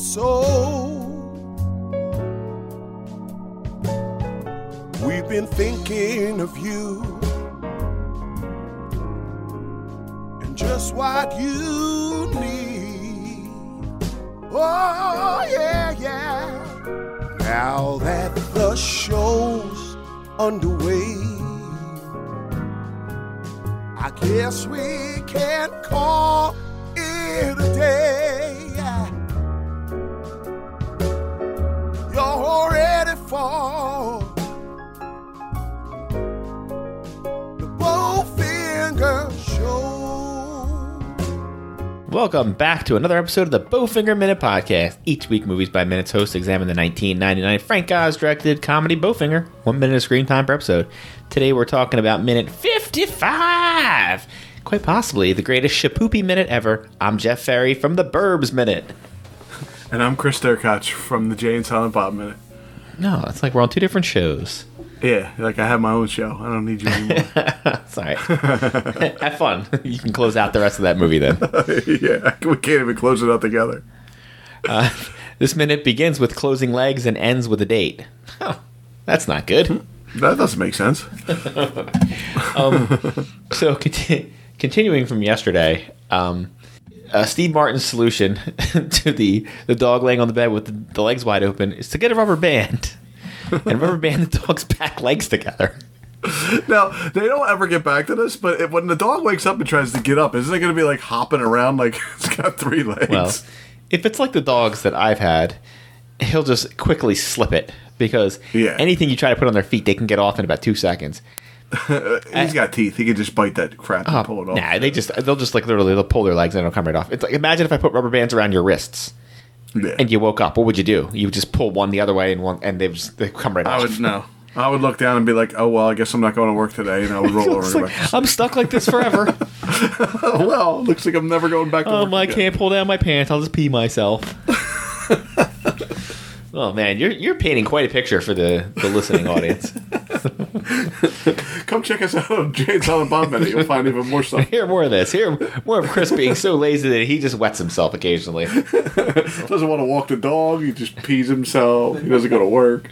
episode. We've been thinking of you and just what you need. Oh, yeah, yeah. Now that the show's underway, I guess we can call Welcome back to another episode of the Bowfinger Minute Podcast. Each week, Movies by Minutes hosts examine the 1999 Frank Oz directed comedy Bowfinger, one minute of screen time per episode. Today, we're talking about minute 55, quite possibly the greatest shapoopy minute ever. I'm Jeff Ferry from the Burbs Minute. And I'm Chris Derkach from the Jay and Silent Bob Minute. No, it's like we're on two different shows. Yeah, like I have my own show. I don't need you anymore. Sorry. Have fun. You can close out the rest of that movie then. yeah, we can't even close it out together. This minute begins with closing legs and ends with a date. Huh, that's not good. That doesn't make sense. So, conti- continuing from yesterday, um, uh, Steve Martin's solution to the the dog laying on the bed with the, the legs wide open is to get a rubber band and rubber band the dog's back legs together. Now they don't ever get back to this, but it, when the dog wakes up and tries to get up, isn't it going to be like hopping around like it's got three legs? Well, if it's like the dogs that I've had, he'll just quickly slip it because Yeah. anything you try to put on their feet, they can get off in about two seconds. he's got teeth. He can just bite that crap and oh, pull it off. Nah, they just they'll just like literally they'll pull their legs and it'll come right off. It's like imagine if I put rubber bands around your wrists Yeah. and you woke up. What would you do? You would just pull one the other way and one and they just they come right I would no. I would look down and be like, "Oh well, I guess I'm not going to work today," and I would roll over. It's and go like. I'm stuck like this forever. Oh well, looks like I'm never going back to um, work. I again. can't pull down my pants. I'll just pee myself. oh man, you're you're painting quite a picture for the, the listening audience. Come check us out on and Silent Minute. You'll find even more stuff. Hear more of this. Hear more of Chris being so lazy that he just wets himself occasionally. Doesn't want to walk the dog. He just pees himself. He doesn't go to work.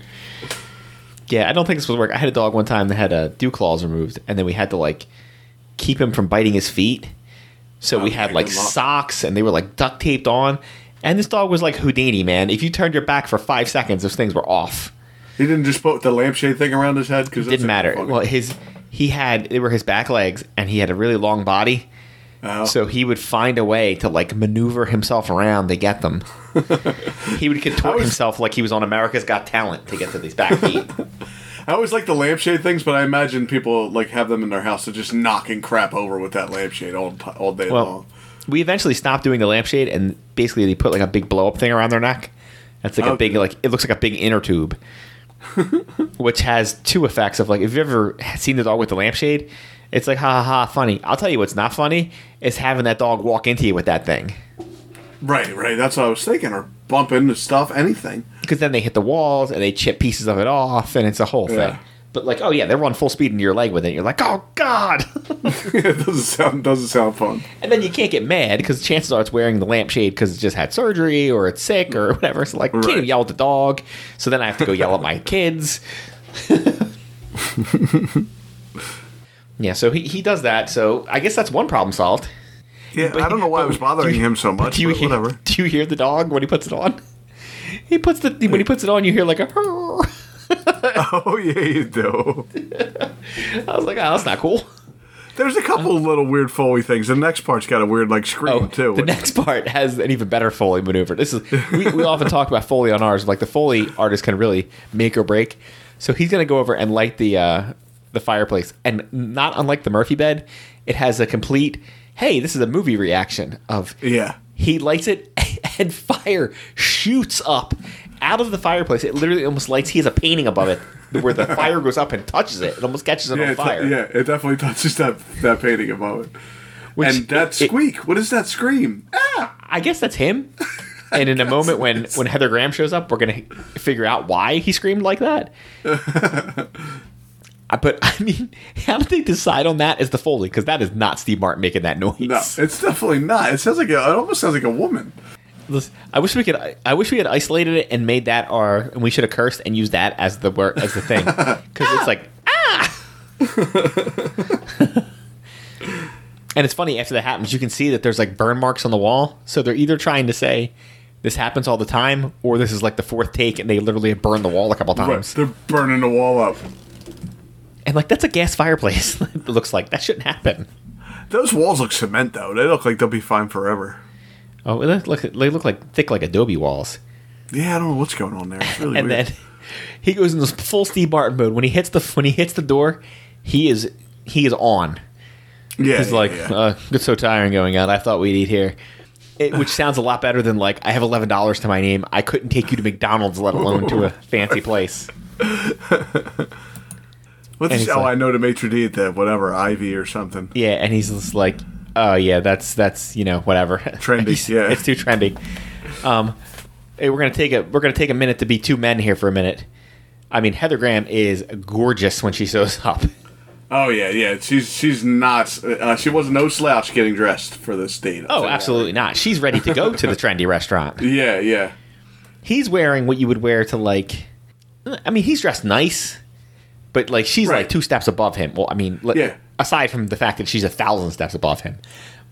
Yeah, I don't think this would work. I had a dog one time that had uh, dew claws removed, and then we had to like keep him from biting his feet. So we Oh, had like socks, and they were like duct taped on. And this dog was like Houdini, man. If you turned your back for five seconds, those things were off. He didn't just put the lampshade thing around his head because it Didn't matter. Well, his he had they were his back legs, and he had a really long body. Oh. So he would find a way to like maneuver himself around to get them. he would contort was- himself like he was on America's Got Talent to get to these back feet. I always like the lampshade things, but I imagine people like have them in their house, so just knocking crap over with that lampshade all all day Well, long. We eventually stopped doing the lampshade, and basically they put like a big blow up thing around their neck. That's like a big like it looks like a big inner tube, which has two effects of like if you've ever seen the dog with the lampshade, it's like ha ha ha funny. I'll tell you what's not funny is having that dog walk into you with that thing Right, right. That's what I was thinking. Or bump into stuff, anything. because then they hit the walls and they chip pieces of it off, and it's a whole Yeah. thing. But like, oh yeah, they're run full speed into your leg with it. You're like, oh god, it doesn't sound doesn't sound fun. and then you can't get mad because chances are it's wearing the lampshade because it just had surgery or it's sick or whatever. So like, can't even yell at the dog. So then I have to go yell at my kids. yeah, so he, he does that. So I guess that's one problem solved. Yeah, but, I don't know why it was bothering him so much. Do you hear? whatever. Do you hear the dog when he puts it on? He puts the when he puts it on, you hear like a. Oh yeah, you do. I was like, oh, that's not cool. There's a couple little weird foley things. The next part's got a weird like scream Oh, too. the next part has an even better Foley maneuver. This is we, we often talk about Foley on ours. Like the Foley artist can really make or break. So he's gonna go over and light the uh, the fireplace, and not unlike the Murphy bed, it has a complete. Hey, this is a movie reaction of yeah. he lights it and fire shoots up out of the fireplace. It literally almost lights. He has a painting above it where the fire goes up and touches it. It almost catches it Yeah, on it t- fire. yeah, it definitely touches that that painting above it. Which and that it- squeak, what is that scream? Ah! I guess that's him. And in a moment when when Heather Graham shows up, we're gonna figure out why he screamed like that. I but I mean, how did they decide on that as the Foley? Because that is not Steve Martin making that noise. No, it's definitely not. It sounds like a, it almost sounds like a woman. I wish we could. I wish we had isolated it and made that our. And we should have cursed and used that as the word as the thing because it's like ah. and it's funny after that happens, you can see that there's like burn marks on the wall. So they're either trying to say this happens all the time, or this is like the fourth take, and they literally have burned the wall a couple Right, times. they're burning the wall up. And like that's a gas fireplace. it looks like that shouldn't happen. Those walls look cement though. They look like they'll be fine forever. Oh, they look, they look like thick like adobe walls. Yeah, I don't know what's going on there. It's really and weird. then he goes in this full Steve Martin mode. When he hits the when he hits the door, he is he is on. yeah, He's yeah, like, yeah. Uh, "It's so tiring going out. I thought we'd eat here," it, which sounds a lot better than like, "I have eleven dollars to my name. I couldn't take you to McDonald's, let alone to a fancy place." what's this? Oh, like- I know to maitre d' at the whatever Ivy or something. Yeah, and he's just like, "Oh yeah, that's that's you know whatever." Trendy, yeah. it's too trendy. Um, hey, we're gonna take a we're gonna take a minute to be two men here for a minute. I mean, Heather Graham is gorgeous when she shows up. Oh yeah, yeah. She's she's not. Uh, she was no slouch getting dressed for this date. I'll Oh, that. absolutely not. She's ready to go to the trendy restaurant. Yeah, yeah. He's wearing what you would wear to like. I mean, he's dressed nice, but like she's Right. like two steps above him. Well, I mean, Yeah. aside from the fact that she's a thousand steps above him,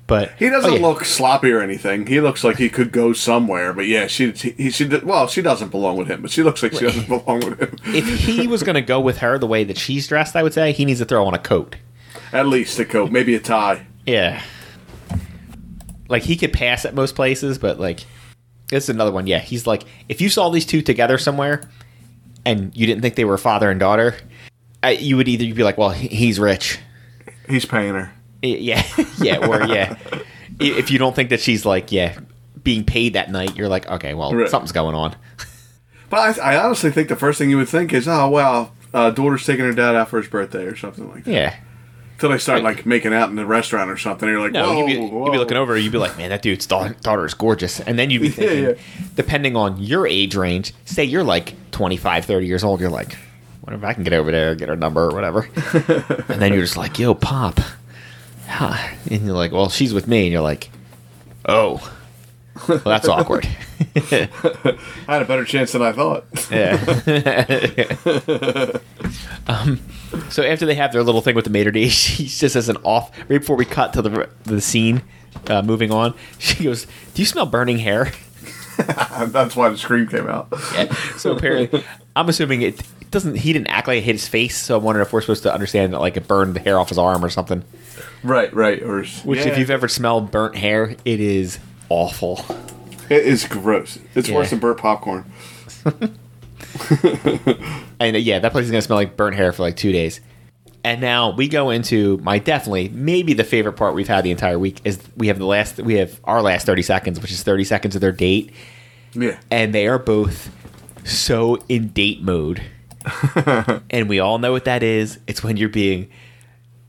but He doesn't oh, yeah. look sloppy or anything. He looks like he could go somewhere. But yeah, she he she well, she doesn't belong with him. But she looks like she doesn't belong with him. If he was going to go with her the way that she's dressed, I would say he needs to throw on a coat. At least a coat, maybe a tie. Yeah. Like he could pass at most places, but like this is another one. Yeah, he's like if you saw these two together somewhere and you didn't think they were father and daughter, uh, you would either you'd be like, well, he's rich. He's paying her. Yeah, yeah, or yeah. If you don't think that she's like, yeah, being paid that night, you're like, okay, well, Right. something's going on. But I, I honestly think the first thing you would think is, oh wow, uh, daughter's taking her dad out for his birthday or something like that. Yeah. Until they start like making out in the restaurant or something. You're like, No, whoa, you'd, be, whoa. you'd be looking over, you'd be like, man, that dude's da- daughter is gorgeous. And then you'd be Yeah, thinking, yeah. depending on your age range, say you're like 25, 30 years old, you're like, wonder if I can get over there, and get her number or whatever. and then you're just like, yo, Pop. Huh. And you're like, well, she's with me. And you're like, oh. Well, that's awkward. I had a better chance than I thought. Yeah. um, so after they have their little thing with the maitre d', she just as an off right before we cut to the the scene, uh, moving on. She goes, "Do you smell burning hair?" That's why the scream came out. Yeah. So apparently, I'm assuming it, it doesn't. He didn't act like it hit his face, so I'm wondering if we're supposed to understand that like it burned the hair off his arm or something. Right, right. Or Which, if you've ever smelled burnt hair, it is awful. it is gross. It's Yeah. worse than burnt popcorn. And uh, yeah, that place is gonna smell like burnt hair for like two days. And now we go into my definitely maybe the favorite part we've had the entire week is we have the last we have our last thirty seconds, which is thirty seconds of their date, Yeah. and they are both so in date mode. and we all know what that is. It's when you're being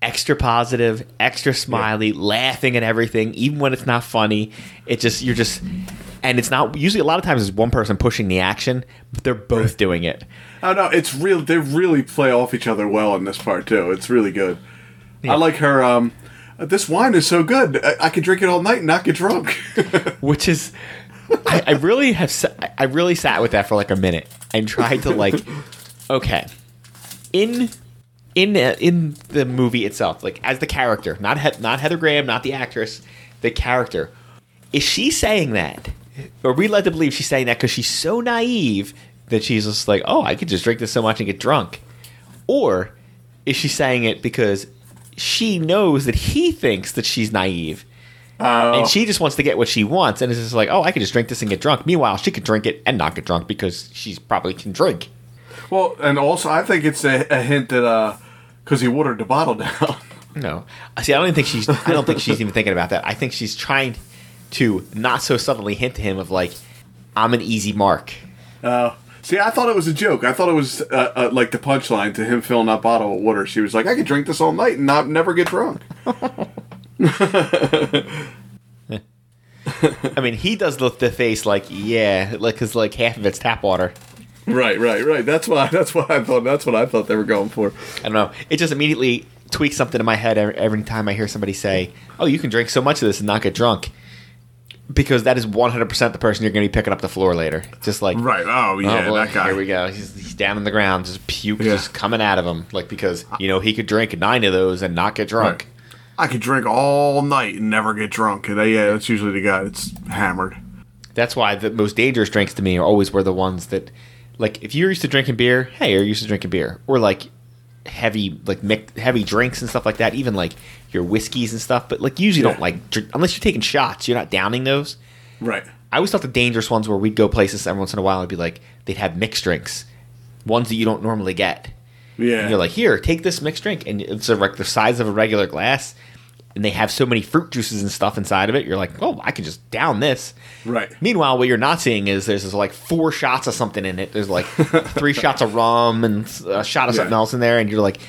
extra positive, extra smiley, laughing at everything, even when it's not funny. It just you're just and it's not usually a lot of times it's one person pushing the action, but they're both doing it. Oh no, it's real. They really play off each other well in this part too. It's really good. I like her. Um, this wine is so good. I, I could drink it all night and not get drunk. which is I, I really have I really sat with that for like a minute and tried to like okay in in uh, in the movie itself like as the character not he- not Heather Graham not the actress the character is she saying that or we led to believe she's saying that because she's so naive that she's just like oh I could just drink this so much and get drunk or is she saying it because she knows that he thinks that she's naive Oh. and she just wants to get what she wants, and it's just like, oh, I could just drink this and get drunk. Meanwhile, she could drink it and not get drunk because she probably can drink. Well, and also I think it's a, a hint that uh, because he watered the bottle down. No, see, I don't even think she's. I don't think she's even thinking about that. I think she's trying to not so subtly hint to him of like, I'm an easy mark. Uh, see, I thought it was a joke. I thought it was uh, uh, like the punchline to him filling that bottle of water. She was like, "I could drink this all night and not never get drunk." I mean, he does the, the face like, yeah, like because like half of it's tap water. Right, right, right. That's why. That's what I thought. That's what I thought they were going for. I don't know. It just immediately tweaks something in my head every, every time I hear somebody say, "Oh, you can drink so much of this and not get drunk," because that is one hundred percent the person you're going to be picking up the floor later. Just like Right. Oh Oh, yeah, boy, that guy. Here we go. He's, he's down on the ground, just puke Yeah. just coming out of him, like because you know he could drink nine of those and not get drunk. Right. I could drink all night and never get drunk. And uh, yeah, that's usually the guy that's hammered. That's why the most dangerous drinks to me are always were the ones that, like, if you're used to drinking beer, hey, you're used to drinking beer, or like heavy, like mic- heavy drinks and stuff like that. Even like your whiskeys and stuff, but like usually Yeah. don't like drink, unless you're taking shots. You're not downing those. Right. I always thought the dangerous ones where we'd go places every once in a while and be like they'd have mixed drinks, ones that you don't normally get. Yeah. And you're like, here, take this mixed drink, and it's a, like the size of a regular glass, and they have so many fruit juices and stuff inside of it. You're like, oh, I can just down this. Right. Meanwhile, what you're not seeing is there's, like four shots of something in it. There's like three shots of rum and a shot of something else in there, and you're like,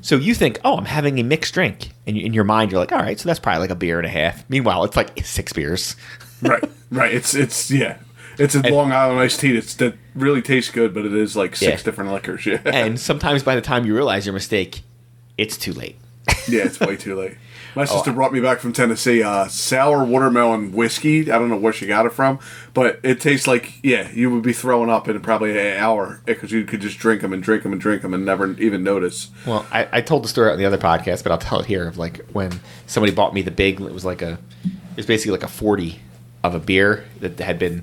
so you think, oh, I'm having a mixed drink, and in your mind, you're like, all right, so that's probably like a beer and a half. Meanwhile, it's like six beers. right. Right. It's it's yeah. It's a Long Island iced tea. It's that really tastes good, but it is like six Yeah. different liquors. Yeah. and sometimes by the time you realize your mistake, it's too late. yeah, it's way too late. My sister Oh. brought me back from Tennessee uh, sour watermelon whiskey. I don't know where she got it from, but it tastes like yeah, you would be throwing up in probably an hour because you could just drink them and drink them and drink them and never even notice. Well, I, I told the story on the other podcast, but I'll tell it here. Of like when somebody bought me the big, it was like a, it was basically like a forty of a beer that had been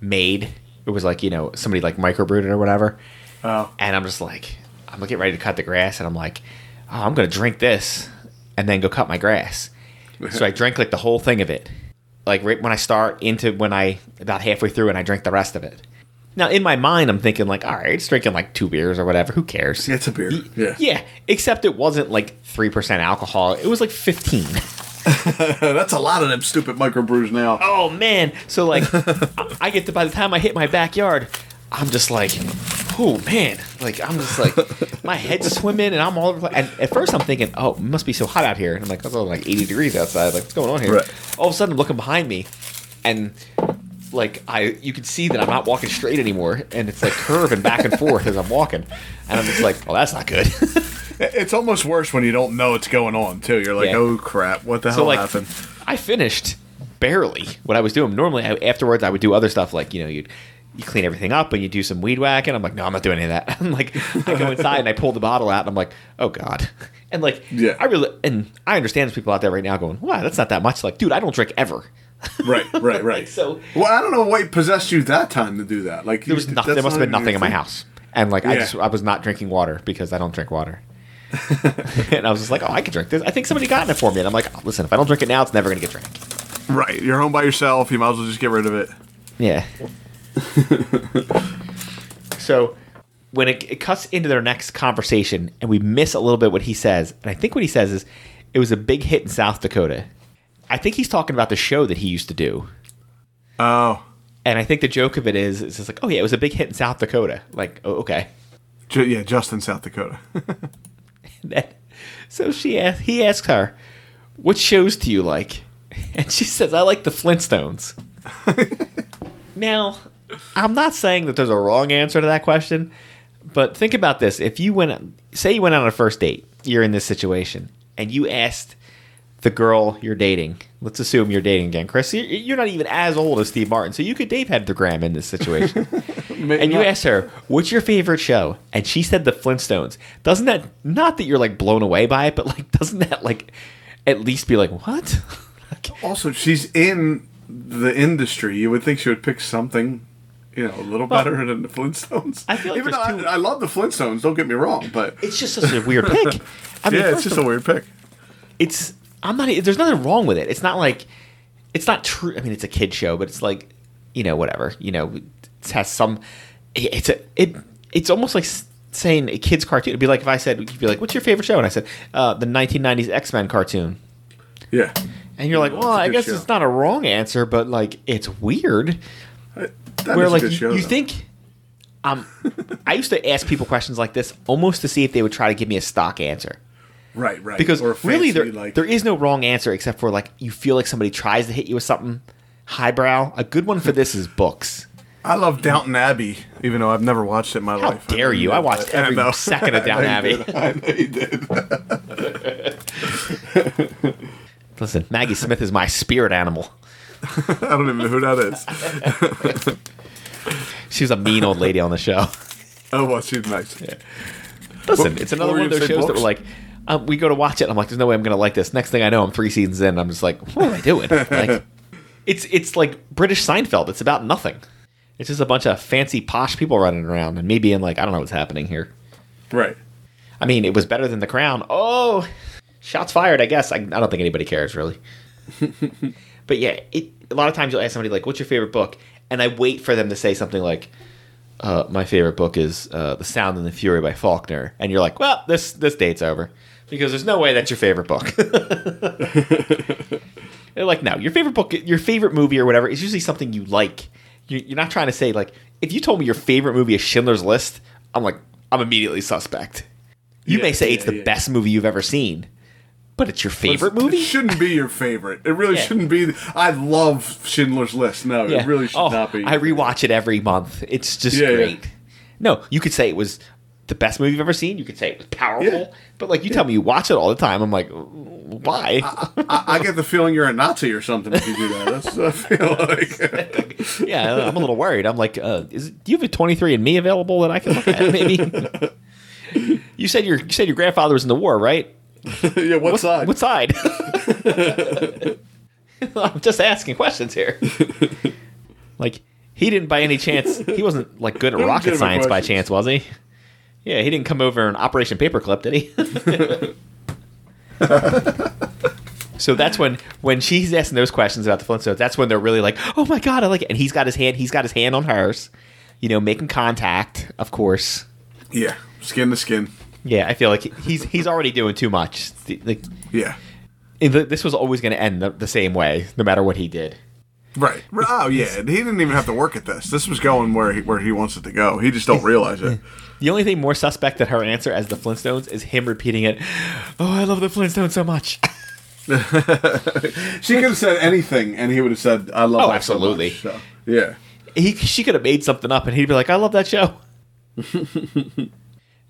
made. It was like you know somebody like microbrewed it or whatever. Oh. And I'm just like, I'm getting ready to cut the grass, and I'm like, oh, I'm gonna drink this, and then go cut my grass. so I drank like the whole thing of it, like right when I start into when I about halfway through, and I drink the rest of it. Now in my mind, I'm thinking like, all right, it's drinking like two beers or whatever. Who cares? Yeah, it's a beer. Yeah. Yeah, except it wasn't like three percent alcohol. It was like fifteen. That's a lot of them stupid microbrews now. Oh man! So like, I- I get to by the time I hit my backyard, I'm just like, oh man! Like I'm just like, my head's swimming and I'm all over. And at first I'm thinking, oh, it must be so hot out here. And I'm like, it's only like 80 degrees outside. Like what's going on here? Right. All of a sudden I'm looking behind me, and like I, you can see that I'm not walking straight anymore, and it's like curving back and forth as I'm walking, and I'm just like, well, that's not good. It's almost worse when you don't know what's going on too. You're like, Yeah. oh crap, what the so hell like happened? I finished barely what I was doing. Normally, I, afterwards, I would do other stuff like you know you you clean everything up and you do some weed whacking. I'm like, no, I'm not doing any of that. I'm like, I go inside and I pull the bottle out and I'm like, oh god. And like, Yeah. I really and I understand there's people out there right now going, wow, that's not that much. Like, dude, I don't drink ever. Right, right, right. So- well, I don't know what possessed you that time to do that. Like There was nothing. There must have been nothing in my house. And like, I just I was not drinking water because I don't drink water. and I was just like, oh, I could drink this. I think somebody got it for me, and I'm like, oh, listen, if I don't drink it now, it's never gonna get drank. Right, you're home by yourself. You might as well just get rid of it. Yeah. so when it, it cuts into their next conversation and we miss a little bit what he says, and I think what he says is it was a big hit in South Dakota. I think he's talking about the show that he used to do. Oh, And I think the joke of it is, it's just like, oh yeah, it was a big hit in South Dakota. Like, oh, okay. Ju- yeah, just in South Dakota. Then- so she asked, he asks her, "What shows do you like?" And she says, "I like the Flintstones." now, I'm not saying that there's a wrong answer to that question, but think about this: if you went, say, you went on a first date, you're in this situation, and you asked the girl you're dating. Let's assume you're dating again, Chris. You're not even as old as Steve Martin, so you could date Heather Graham in this situation. and you asked her, "What's your favorite show?" And she said the Flintstones. Doesn't that not that you're like blown away by it, but like doesn't that like at least be like what? Also, she's in the industry. You would think she would pick something, you know, a little better than the Flintstones. I feel like even though I, I love the Flintstones. Don't get me wrong, but it's just such a weird pick. I mean, yeah, it's just of a weird pick. it's I'm not. There's nothing wrong with it. It's not like it's not true. I mean, it's a kid show, but it's like you know whatever. You know, it has some. It's a it. It's almost like saying a kid's cartoon. It'd be like if I said, you'd be like, "What's your favorite show?" And I said, uh, "The 1990s X Men cartoon." Yeah, And you're like, Yeah, "Well, it's a I guess show. it's not a wrong answer, but like it's weird." That Where like you, show, you think. Um, I used to ask people questions like this almost to see if they would try to give me a stock answer. right, right, because Or really there, like there is no wrong answer except for like you feel like somebody tries to hit you with something highbrow a good one for this is books I love Downton Abbey, even though I've never watched it in my How life. dare you? I watched I every know. second of Downton I Abbey. I know you did. Listen, Maggie Smith is my spirit animal. I don't even know who that is. She was a mean old lady on the show. Oh, well, she's nice. Listen, What- it's another one of those shows that were books? like, um, we go to watch it. And I'm like, there's no way I'm going to like this. Next thing I know, I'm three seasons in. I'm just like, what am I doing? like, it's it's like British Seinfeld. It's about nothing. It's just a bunch of fancy posh people running around and me being like, I don't know what's happening here. Right. I mean, it was better than The Crown. Oh, shots fired. I guess I, I don't think anybody cares really. But yeah, it, a lot of times you'll ask somebody like, "What's your favorite book?" and I wait for them to say something like, uh, "My favorite book is uh, The Sound and the Fury by Faulkner," and you're like, "Well, this this date's over," because there's no way that's your favorite book. They're like, no, your favorite book, your favorite movie or whatever is usually something you like. You're, not trying to say like, if you told me your favorite movie is Schindler's List, I'm like, I'm immediately suspect. You Yeah, may say it's yeah, the yeah. best movie you've ever seen, but it's your favorite It movie. shouldn't be your favorite. It really Yeah. shouldn't be. I love Schindler's List. No, Yeah. it really should oh, not be. I rewatch it every month. It's just Yeah, great. No, you could say it was the best movie you've ever seen. You could say it was powerful. But like you tell me you watch it all the time, I'm like, why? I, I get the feeling you're a Nazi or something if you do that. That's what I feel like. yeah, I'm a little worried. I'm like, uh, is do you have a 23 and Me available that I can look at? Maybe. you said your you said your grandfather was in the war, right? yeah, what side? What side? I'm just asking questions here. like he didn't by any chance. He wasn't like good at They're rocket legitimate science by chance, was he? Yeah, he didn't come over in Operation Paperclip, did he? so that's when when she's asking those questions about the Flintstones. That's when they're really like, "Oh my god, I like it." And he's got his hand. He's got his hand on hers. You know, making contact, of course. yeah, skin to skin. Yeah, I feel like he's he's already doing too much. Like Yeah. this was always going to end the, the same way, no matter what he did. Right. Oh yeah. He didn't even have to work at this. This was going where he, where he wants it to go. He just don't realize it. The only thing more suspect than her answer as the Flintstones is him repeating it. Oh, I love the Flintstones so much. She could have said anything, and he would have said, "I love." Oh, that so absolutely. much." So, yeah. He she could have made something up, and he'd be like, "I love that show."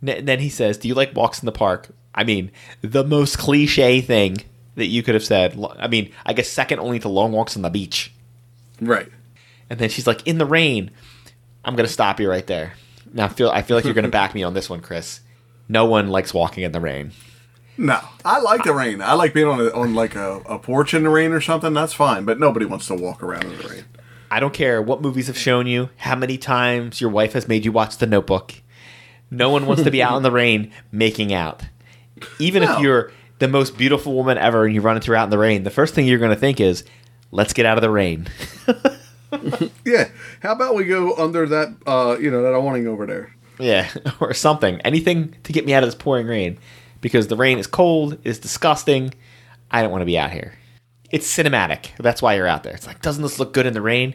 N- then he says, "Do you like walks in the park?" I mean, the most cliche thing that you could have said. I mean, I guess second only to long walks on the beach. Right. And then she's like, "In the rain." I'm gonna stop you right there. Now, I feel I feel like you're gonna back me on this one, Chris. No one likes walking in the rain. No, I like the rain. I like being on a, on like a, a porch in the rain or something. That's fine. But nobody wants to walk around in the rain. I don't care what movies have shown you, how many times your wife has made you watch The Notebook. No one wants to be out in the rain making out. Even No. if you're the most beautiful woman ever and you run into her out in the rain, the first thing you're going to think is, let's get out of the rain. Yeah. How about we go under that? Uh, you know that awning over there. yeah, or something. Anything to get me out of this pouring rain. Because the rain is cold, it's disgusting. I don't want to be out here. It's cinematic. That's why you're out there. It's like, doesn't this look good in the rain?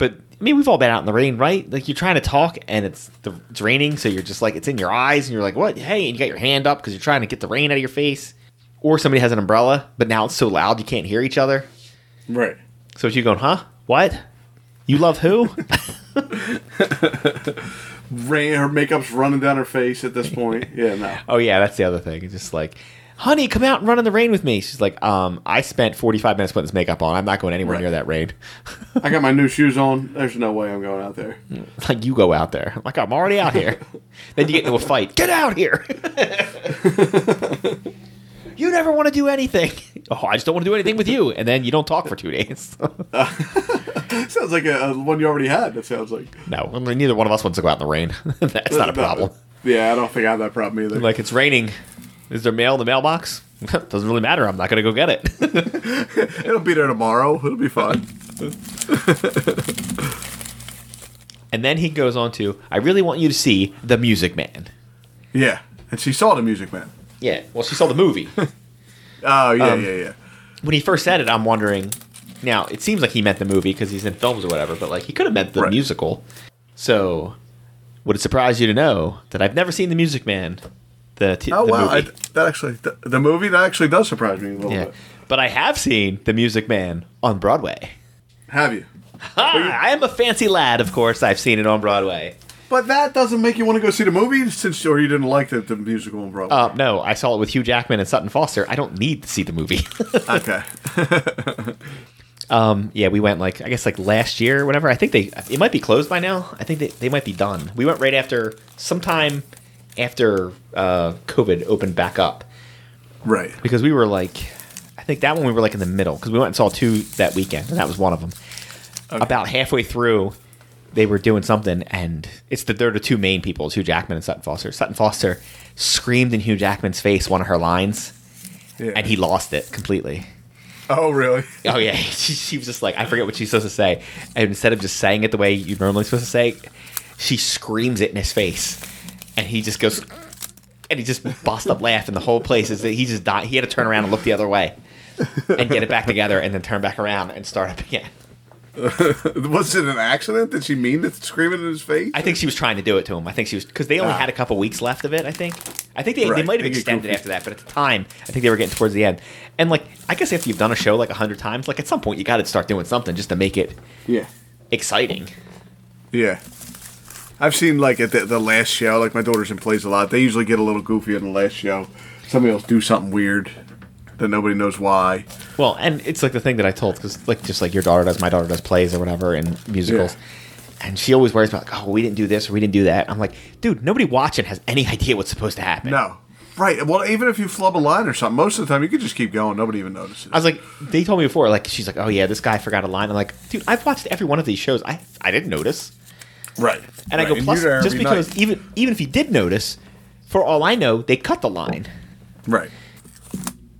But I mean, we've all been out in the rain, right? Like you're trying to talk and it's the, it's raining, so you're just like it's in your eyes, and you're like, "What? Hey!" And you got your hand up because you're trying to get the rain out of your face. Or somebody has an umbrella, but now it's so loud you can't hear each other. Right. So you going, "Huh? What? You love who?" Rain. Her makeup's running down her face at this point. Yeah. No. oh yeah, that's the other thing. It's just like, "Honey, come out and run in the rain with me." She's like, "Um, I spent 45 minutes putting this makeup on. I'm not going anywhere Right. near that rain." I got my new shoes on. There's no way I'm going out there. like you go out there. I'm like I'm already out here. then you get into a fight. Get out here. you never want to do anything. Oh, I just don't want to do anything with you. And then you don't talk for two days. sounds like a, a one you already had. That sounds like. no, I mean, neither one of us wants to go out in the rain. That's not a problem. Yeah, I don't think I have that problem either. Like it's raining. Is there mail in the mailbox? Doesn't really matter. I'm not going to go get it. It'll be there tomorrow. It'll be fine. and then he goes on to, I really want you to see The Music Man. Yeah, and she saw the Music Man. Yeah. Well, she saw the movie. Oh yeah, Um, yeah, yeah. when he first said it, I'm wondering. Now it seems like he meant the movie because he's in films or whatever, but like he could have meant the Right. musical. So, would it surprise you to know that I've never seen The Music Man? The, t- Oh the wow, I, that actually the, the movie that actually does surprise me a little yeah, bit. but I have seen The Music Man on Broadway. Have you? Ah, I am a fancy lad, of course. I've seen it on Broadway. But that doesn't make you want to go see the movie since or you didn't like the, the musical on Broadway. Uh, no, I saw it with Hugh Jackman and Sutton Foster. I don't need to see the movie. okay. um, yeah, we went like I guess like last year or whatever. I think they it might be closed by now. I think they, they might be done. We went right after sometime after uh, COVID opened back up Right. because we were like I think that one we were like in the middle because we went and saw two that weekend and that was one of them. About halfway through, they were doing something and it's the they're the two main people, it's Hugh Jackman and Sutton Foster. Sutton Foster screamed in Hugh Jackman's face one of her lines Yeah. and he lost it completely. Oh, really? Oh yeah, she, she was just like I forget what she's supposed to say, and instead of just saying it the way you're normally supposed to say, she screams it in his face, and he just goes, and he just bust up laughing. The whole place is that he just died. He had to turn around and look the other way, and get it back together, and then turn back around and start up again. Was it an accident? Did she mean to scream it in his face? I think she was trying to do it to him. I think she was because they only Ah. had a couple weeks left of it. I think. I think they, they might have extended after that, but at the time, I think they were getting towards the end. And like, I guess if you've done a show like a hundred times, like at some point you got to start doing something just to make it yeah. exciting. Yeah. I've seen like at the, the last show, like my daughter's in plays a lot. They usually get a little goofy in the last show. Somebody else do something weird that nobody knows why. Well, and it's like the thing that I told because like just like your daughter does, my daughter does plays or whatever in musicals, and she always worries about like, oh, we didn't do this or we didn't do that. I'm like, dude, nobody watching has any idea what's supposed to happen. No. Right. Well, even if you flub a line or something, most of the time you could just keep going. Nobody even notices. I was like, they told me before, like she's like, oh yeah, this guy forgot a line. I'm like, dude, I've watched every one of these shows. I I didn't notice. Right. And I go, plus, just because night. even even if you did notice, for all I know, they cut the line. Right.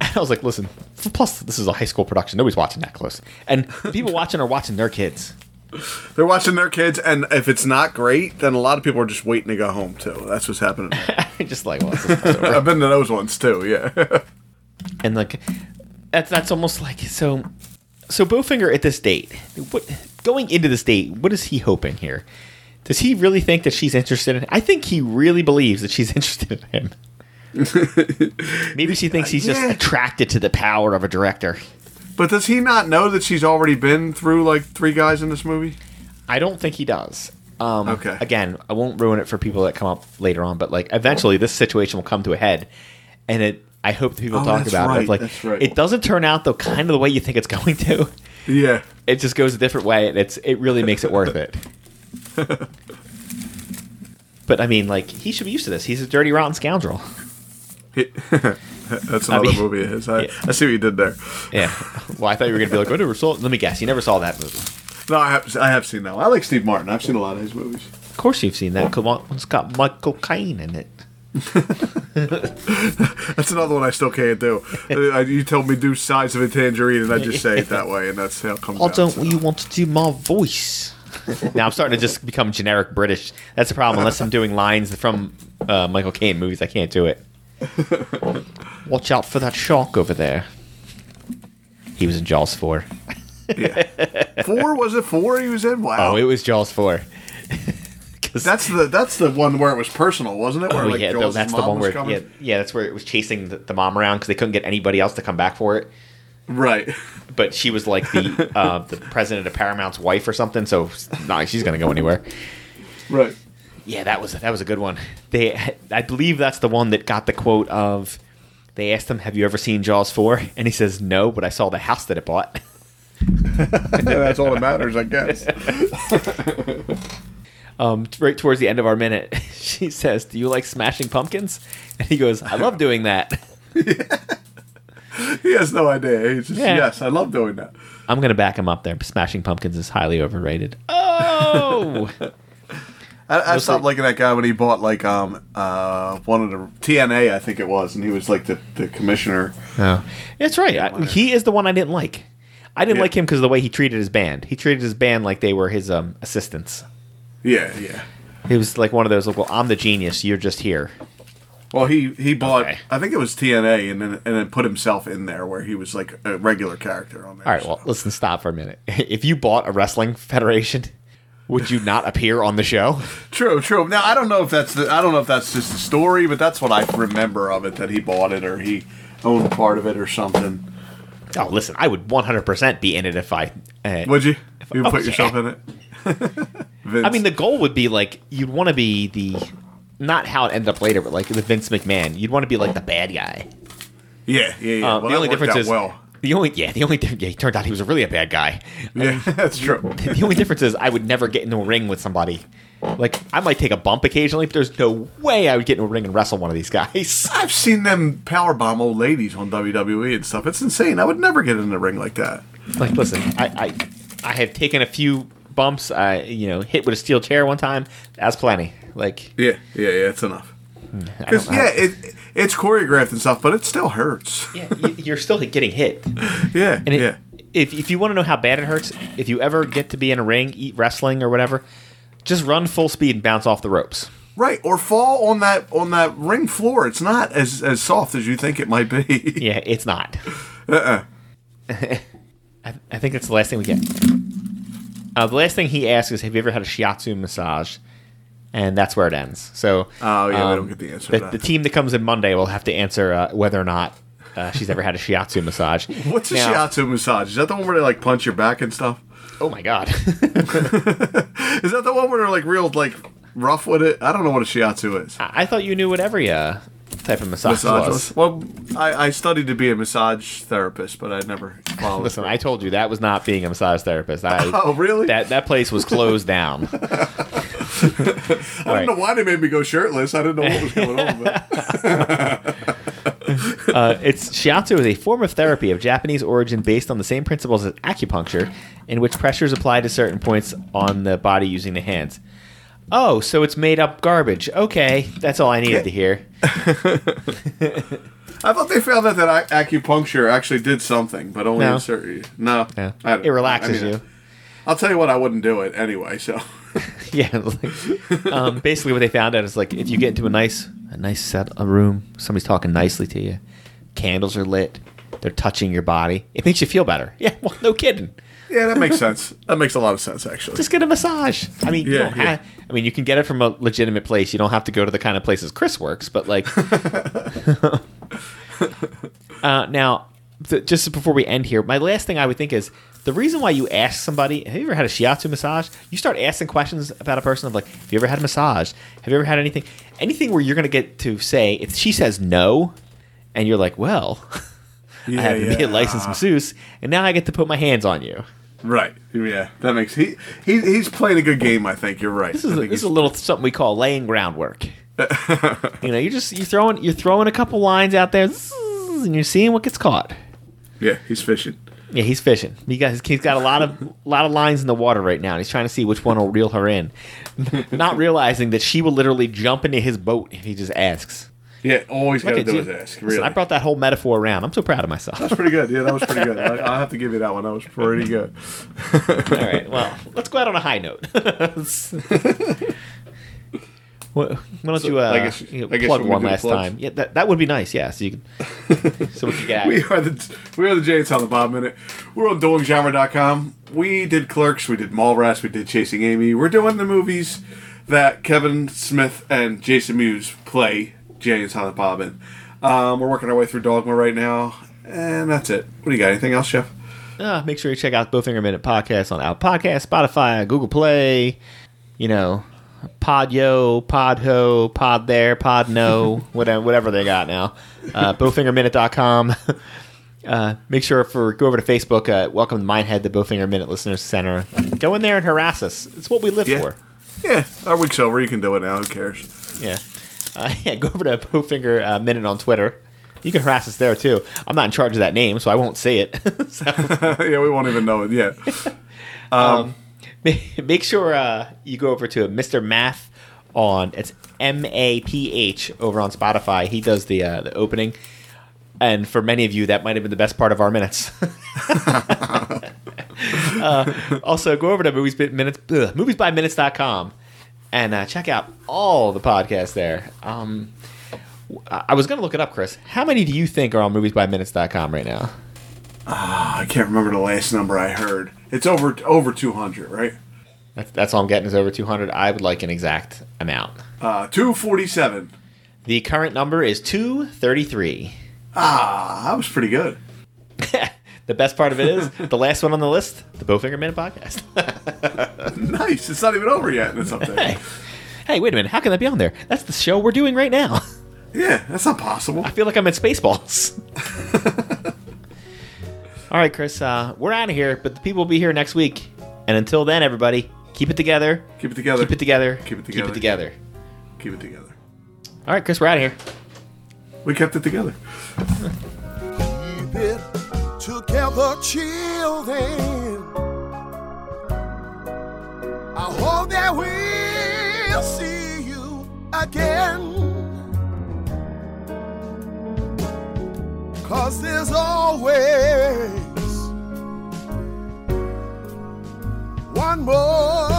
And I was like, listen, plus this is a high school production. Nobody's watching that close, and the people watching are watching their kids. They're watching their kids, and if it's not great, then a lot of people are just waiting to go home too. That's what's happening. just like, well. I've been to those ones too. Yeah. and like that's that's almost like so so Bowfinger at this date what going into this date what is he hoping here does he really think that she's interested in I think he really believes that she's interested in him maybe she thinks he's just Yeah. attracted to the power of a director but does he not know that she's already been through like three guys in this movie? I don't think he does um, Okay. again I won't ruin it for people that come up later on but like eventually this situation will come to a head and it I hope that people Oh, talk about it like that's right. it doesn't turn out though kind of the way you think it's going to Yeah. it just goes a different way and it's it really makes it worth it but i mean like he should be used to this he's a dirty rotten scoundrel That's another mean- movie of his. I, Yeah. I see what you did there. yeah well i thought you were gonna be like i never saw let me guess you never saw that movie No, I have, I have seen that. one. I like Steve Martin. I've seen a lot of his movies. of course you've seen that come on it's got michael caine in it That's another one I still can't do. You told me do size of a tangerine, and I just say it that way, and that's how it comes oh out. don't you want to do my voice now i'm starting to just become generic british that's the problem unless i'm doing lines from uh, michael caine movies i can't do it watch out for that shark over there he was in jaws 4 yeah. Four was it? Four he was in. Wow. Oh, it was Jaws four. that's the that's the one where it was personal, wasn't it? Where oh like yeah, Jaws' that's the one where yeah, yeah, that's where it was chasing the, the mom around because they couldn't get anybody else to come back for it. Right. But she was like the uh, the president of Paramount's wife or something, so not she's gonna go anywhere. Right. Yeah, that was that was a good one. They, I believe that's the one that got the quote of. They asked him, "Have you ever seen Jaws 4? And he says, "No, but I saw the house that it bought." Yeah, that's all that matters, I guess. Um, right towards the end of our minute, she says, "Do you like smashing pumpkins?" And he goes, "I love doing that." He has no idea. He's just Yeah. yes, I love doing that. I'm gonna back him up there. Smashing Pumpkins is highly overrated. Oh, I, I stopped liking that guy when he bought like um uh one of the TNA, I think it was, and he was like the, the commissioner. oh. that's right. I, he is the one I didn't like. I didn't Yeah. like him because of the way he treated his band. He treated his band like they were his um, assistants. Yeah, yeah. He was like one of those. Like, well, I'm the genius. You're just here. Well, he he bought. Okay. I think it was TNA, and then and then put himself in there where he was like a regular character on there. All right. Well, listen. Stop for a minute. If you bought a wrestling federation, would you not appear on the show? true, true. Now I don't know if that's the, I don't know if that's just the story, but that's what I remember of it that he bought it or he owned part of it or something. Oh, listen. I would 100% be in it if I uh, Would you? if You Oh, put yeah. yourself in it. I mean, the goal would be like you'd want to be the not how it ended up later, but like the Vince McMahon. You'd want to be like the bad guy. yeah, yeah, yeah. Uh, well, the only difference is well. the only yeah the only yeah. He turned out he was really a bad guy. Yeah, that's true. the only difference is I would never get into a ring with somebody. Like I might take a bump occasionally, but there's no way I would get in a ring and wrestle one of these guys. I've seen them powerbomb old ladies on WWE and stuff. It's insane. I would never get in the ring like that. like, listen, I I, I have taken a few bumps. I you know hit with a steel chair one time. That's plenty. Like Yeah, yeah, yeah. It's enough. Because yeah, it it's choreographed and stuff, but it still hurts. yeah, you- you're still getting hit. Yeah, And it, yeah. if if you want to know how bad it hurts, if you ever get to be in a ring, eat wrestling or whatever, just run full speed and bounce off the ropes. Right, or fall on that on that ring floor. It's not as as soft as you think it might be. Yeah, it's not. Uh-uh. I, I think that's the last thing we get. Uh, the last thing he asks is, "Have you ever had a shiatsu massage?" And that's where it ends. So, Oh, yeah, we um, don't get the answer The, the team that comes in Monday will have to answer uh, whether or not uh, she's ever had a shiatsu massage. What's a Now- shiatsu massage? Is that the one where they like punch your back and stuff? Oh my god! Is that the one where they're like real like rough with it? I don't know what a shiatsu is. I I thought you knew what every uh, type of massage, Massage was. was- Well, I, I studied to be a massage therapist, but I never followed. Listen, I told you that was not being a massage therapist. I, Oh, really? That that place was closed down. I don't know why they made me go shirtless. I didn't know what was going on. But Uh, it's shiatsu is a form of therapy of Japanese origin based on the same principles as acupuncture, in which pressure is applied to certain points on the body using the hands. Oh, so it's made up garbage. Okay, that's all I needed to hear. I thought they found out that acupuncture actually did something, but only No. in certain. No, Yeah. It relaxes I mean, you. I'll tell you what, I wouldn't do it anyway. So Yeah, like, um, basically what they found out is like if you get into a nice a nice set a room, somebody's talking nicely to you, candles are lit, they're touching your body, it makes you feel better. Yeah, well, no kidding. yeah, that makes sense. That makes a lot of sense actually. Just get a massage. I mean, you Yeah, yeah. I mean, you can get it from a legitimate place. You don't have to go to the kind of places Chris works, but like, uh, now, th- just before we end here, my last thing I would think is the reason why you ask somebody, "Have you ever had a shiatsu massage?" You start asking questions about a person of like, "Have you ever had a massage? Have you ever had anything?" Anything where you're going to get to say if she says no, and you're like, "Well." I Yeah, happen to be a yeah. licensed masseuse, and now I get to put my hands on you. Right. Yeah, that makes he, he he's playing a good game. I think you're right. This is a, this is a little something we call laying groundwork. you know, you're just you're throwing you're throwing a couple lines out there, and you're seeing what gets caught. Yeah, he's fishing. Yeah, he's fishing. He got he's got a lot of lot of lines in the water right now, and he's trying to see which one will reel her in, not realizing that she will literally jump into his boat if he just asks. Yeah, always got to do you. is ask. Listen, I brought that whole metaphor around. I'm so proud of myself. that's pretty good. Yeah, that was pretty good. I, I'll have to give you that one. That was pretty good. All right. Well, let's go out on a high note. Why don't you, uh, I guess- you know, I guess plug you one last time? Yeah, that, that would be nice. Yeah, so you can, so we can get. We are the we are the Jay and Silent Bob Minute. We're on duelinggenre.com. We did Clerks, we did Mallrats, we did Chasing Amy. We're doing the movies that Kevin Smith and Jason Mewes play Jay and Silent Bob in. Um, we're working our way through Dogma right now, and that's it. What do you got? Anything else, Jeff? Uh, make sure you check out Bowfinger Minute Podcast on Apple Podcast, Spotify, Google Play, you know, Podyo, Podho, Pod ho, pod there, Pod no, whatever, whatever they got now. Uh, bowfingerminute.com. Uh, make sure for go over to Facebook. Uh, welcome to Mindhead, the Bowfinger Minute Listeners Center. Go in there and harass us. It's what we live Yeah. for. Yeah, our week's over. You can do it now. Who cares? Yeah. Uh, yeah, go over to Bowfinger uh, Minute on Twitter. You can harass us there too. I'm not in charge of that name, so I won't say it. yeah, we won't even know it yet. um, ma- make sure uh, you go over to Mr. Maph on it's M A P H over on Spotify. He does the uh, the opening, and for many of you, that might have been the best part of our minutes. uh, also, go over to movies by minutes ugh, moviesbyminutes.com and uh, check out all the podcasts there. Um, I was going to look it up, Chris. How many do you think are on moviesbyminutes.com right now? I can't remember the last number I heard. It's over over two hundred, right? That's, that's all I'm getting is over 200. I would like an exact amount. Uh, two forty seven. The current number is 233. Ah, that was pretty good. The best part of it is the last one on the list, the Bowfinger Minute podcast. Nice. It's not even over yet, and it's up there. hey, hey, wait a minute. How can that be on there? That's the show we're doing right now. Yeah, that's not possible. I feel like I'm in Spaceballs. All right, Chris, uh, we're out of here, but the people will be here next week. And until then, everybody, keep it together. Keep it together. Keep it together. Keep it Keep together. it together. Keep it together. All right, Chris, we're out of here. We kept it together. Keep it together, children. I hope that we'll see you again. Cause there's always one more